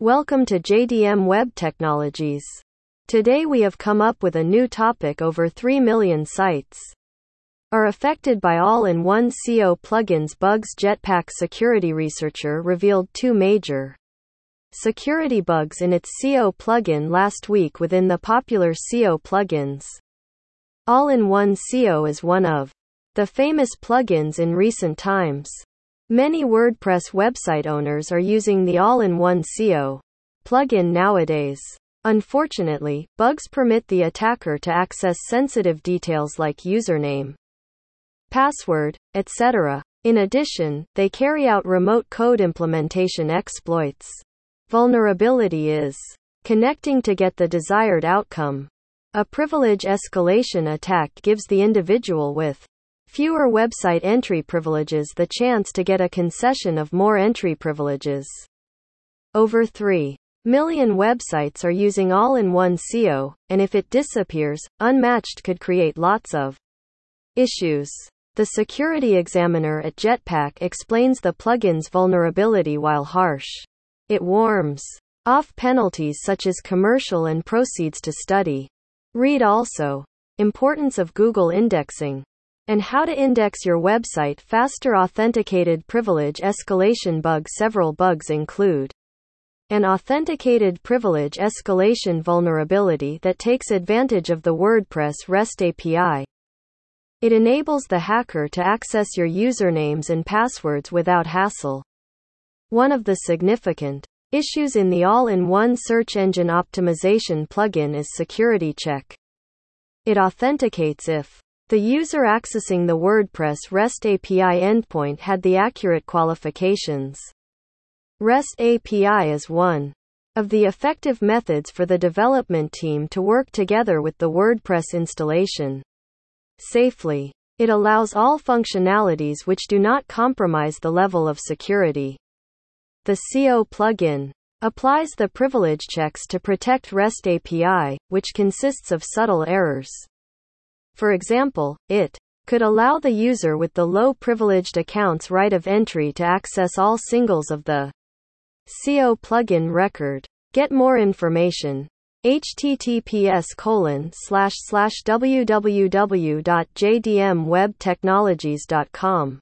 Welcome to JDM Web Technologies. Today we have come up with a new topic over 3 million sites are affected by all-in-one SEO plugins bugs Jetpack security researcher revealed two major security bugs in its SEO plugin last week within the popular SEO plugins. All-in-one SEO is one of the famous plugins in recent times. Many WordPress website owners are using the all-in-one SEO plugin nowadays. Unfortunately, bugs permit the attacker to access sensitive details like username, password, etc. In addition, they carry out remote code implementation exploits. Vulnerability is connecting to get the desired outcome. A privilege escalation attack gives the individual with fewer website entry privileges the chance to get a concession of more entry privileges. Over 3 million websites are using all in one SEO, and if it disappears, Unmatched could create lots of issues. The security examiner at Jetpack explains the plugin's vulnerability while harsh. It warms off penalties such as commercial and proceeds to study. Read also importance of Google indexing and how to index your website faster authenticated privilege escalation bug several bugs include an authenticated privilege escalation vulnerability that takes advantage of the WordPress REST API it enables the hacker to access your usernames and passwords without hassle. One of the significant issues in the all-in-one search engine optimization plugin is security check. It authenticates if the user accessing the WordPress REST API endpoint had the accurate qualifications. REST API is one of the effective methods for the development team to work together with the WordPress installation safely. It allows all functionalities which do not compromise the level of security. The SEO plugin applies the privilege checks to protect REST API, which consists of subtle errors. For example, it could allow the user with the low privileged accounts right of entry to access all singles of the SEO plugin record. Get more information https colon slash slash www.jdmwebtechnologies.com